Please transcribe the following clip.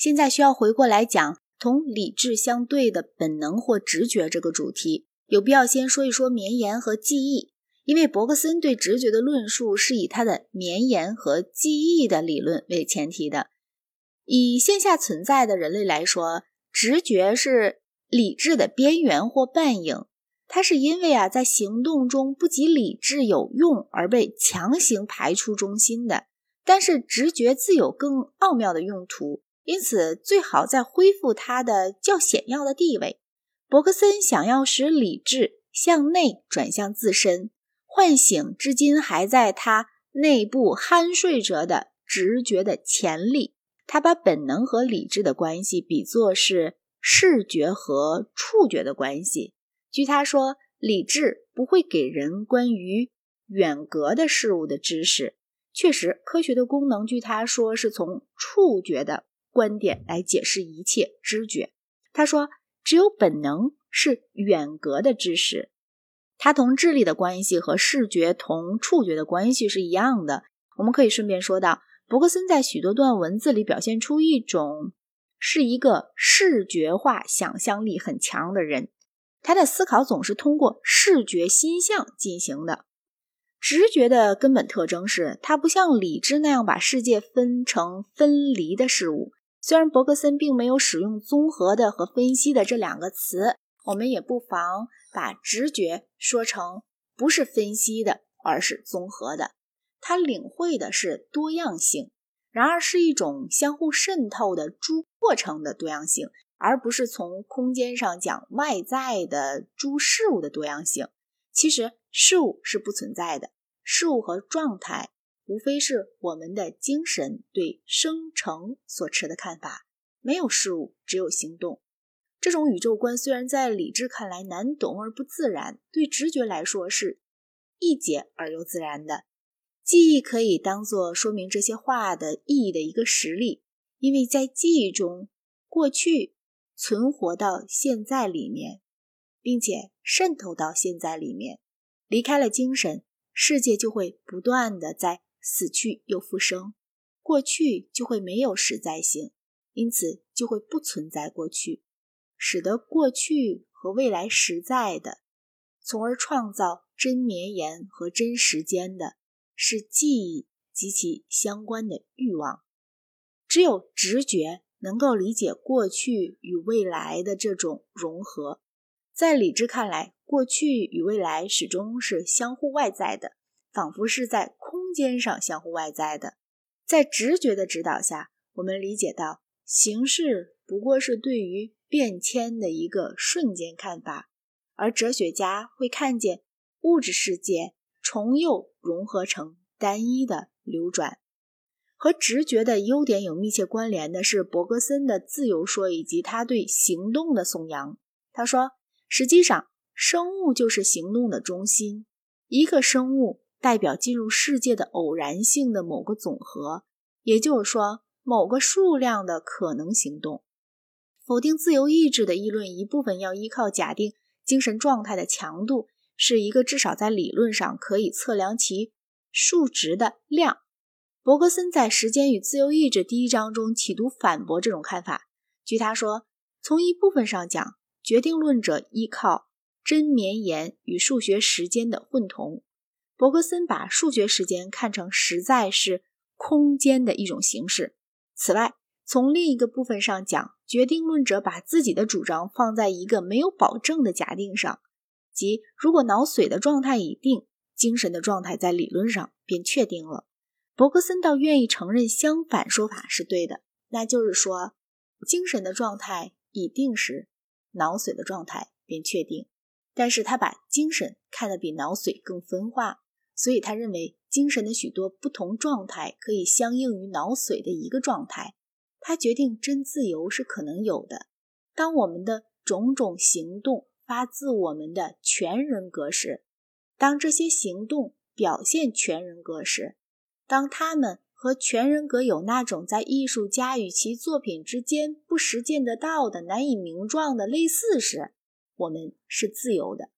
现在需要回过来讲同理智相对的本能或直觉这个主题，有必要先说一说绵延和记忆，因为伯克森对直觉的论述是以他的绵延和记忆的理论为前提的。以线下存在的人类来说，直觉是理智的边缘或半影。它是因为啊，在行动中不及理智有用而被强行排出中心的。但是直觉自有更奥妙的用途，因此最好再恢复它的较显要的地位。伯克森想要使理智向内转向自身，唤醒至今还在他内部酣睡着的直觉的潜力。他把本能和理智的关系比作是视觉和触觉的关系。据他说，理智不会给人关于远隔的事物的知识。确实，科学的功能，据他说，是从触觉的观点来解释一切知觉。他说，只有本能是远隔的知识。它同智力的关系和视觉同触觉的关系是一样的。我们可以顺便说到，伯克森在许多段文字里表现出一种是一个视觉化想象力很强的人。他的思考总是通过视觉心象进行的。直觉的根本特征是，它不像理智那样把世界分成分离的事物。虽然伯格森并没有使用“综合的”和“分析的”这两个词，我们也不妨把直觉说成不是分析的，而是综合的。他领会的是多样性，然而是一种相互渗透的诸过程的多样性。而不是从空间上讲外在的诸事物的多样性。其实事物是不存在的，事物和状态无非是我们的精神对生成所持的看法。没有事物，只有行动。这种宇宙观虽然在理智看来难懂而不自然，对直觉来说是易解而又自然的。记忆可以当做说明这些话的意义的一个实例，因为在记忆中，过去。存活到现在里面，并且渗透到现在里面，离开了精神世界，就会不断的在死去又复生。过去就会没有实在性，因此就会不存在过去，使得过去和未来实在的，从而创造真绵延和真时间的，是记忆及其相关的欲望。只有直觉。能够理解过去与未来的这种融合，在理智看来，过去与未来始终是相互外在的，仿佛是在空间上相互外在的。在直觉的指导下，我们理解到形式不过是对于变迁的一个瞬间看法，而哲学家会看见物质世界重又融合成单一的流转。和直觉的优点有密切关联的是伯格森的自由说以及他对行动的颂扬。他说：“实际上，生物就是行动的中心。一个生物代表进入世界的偶然性的某个总和，也就是说，某个数量的可能行动。否定自由意志的议论一部分要依靠假定精神状态的强度是一个至少在理论上可以测量其数值的量。”伯格森在《时间与自由意志》第一章中企图反驳这种看法。据他说，从一部分上讲，决定论者依靠真绵延与数学时间的混同。伯格森把数学时间看成实在是空间的一种形式。此外，从另一个部分上讲，决定论者把自己的主张放在一个没有保证的假定上，即如果脑髓的状态已定，精神的状态在理论上便确定了。伯格森倒愿意承认相反说法是对的，那就是说，精神的状态已定时，脑髓的状态便确定。但是他把精神看得比脑髓更分化，所以他认为精神的许多不同状态可以相应于脑髓的一个状态。他决定真自由是可能有的。当我们的种种行动发自我们的全人格时，当这些行动表现全人格时。当他们和全人格有那种在艺术家与其作品之间不实见得到的、难以名状的类似时，我们是自由的。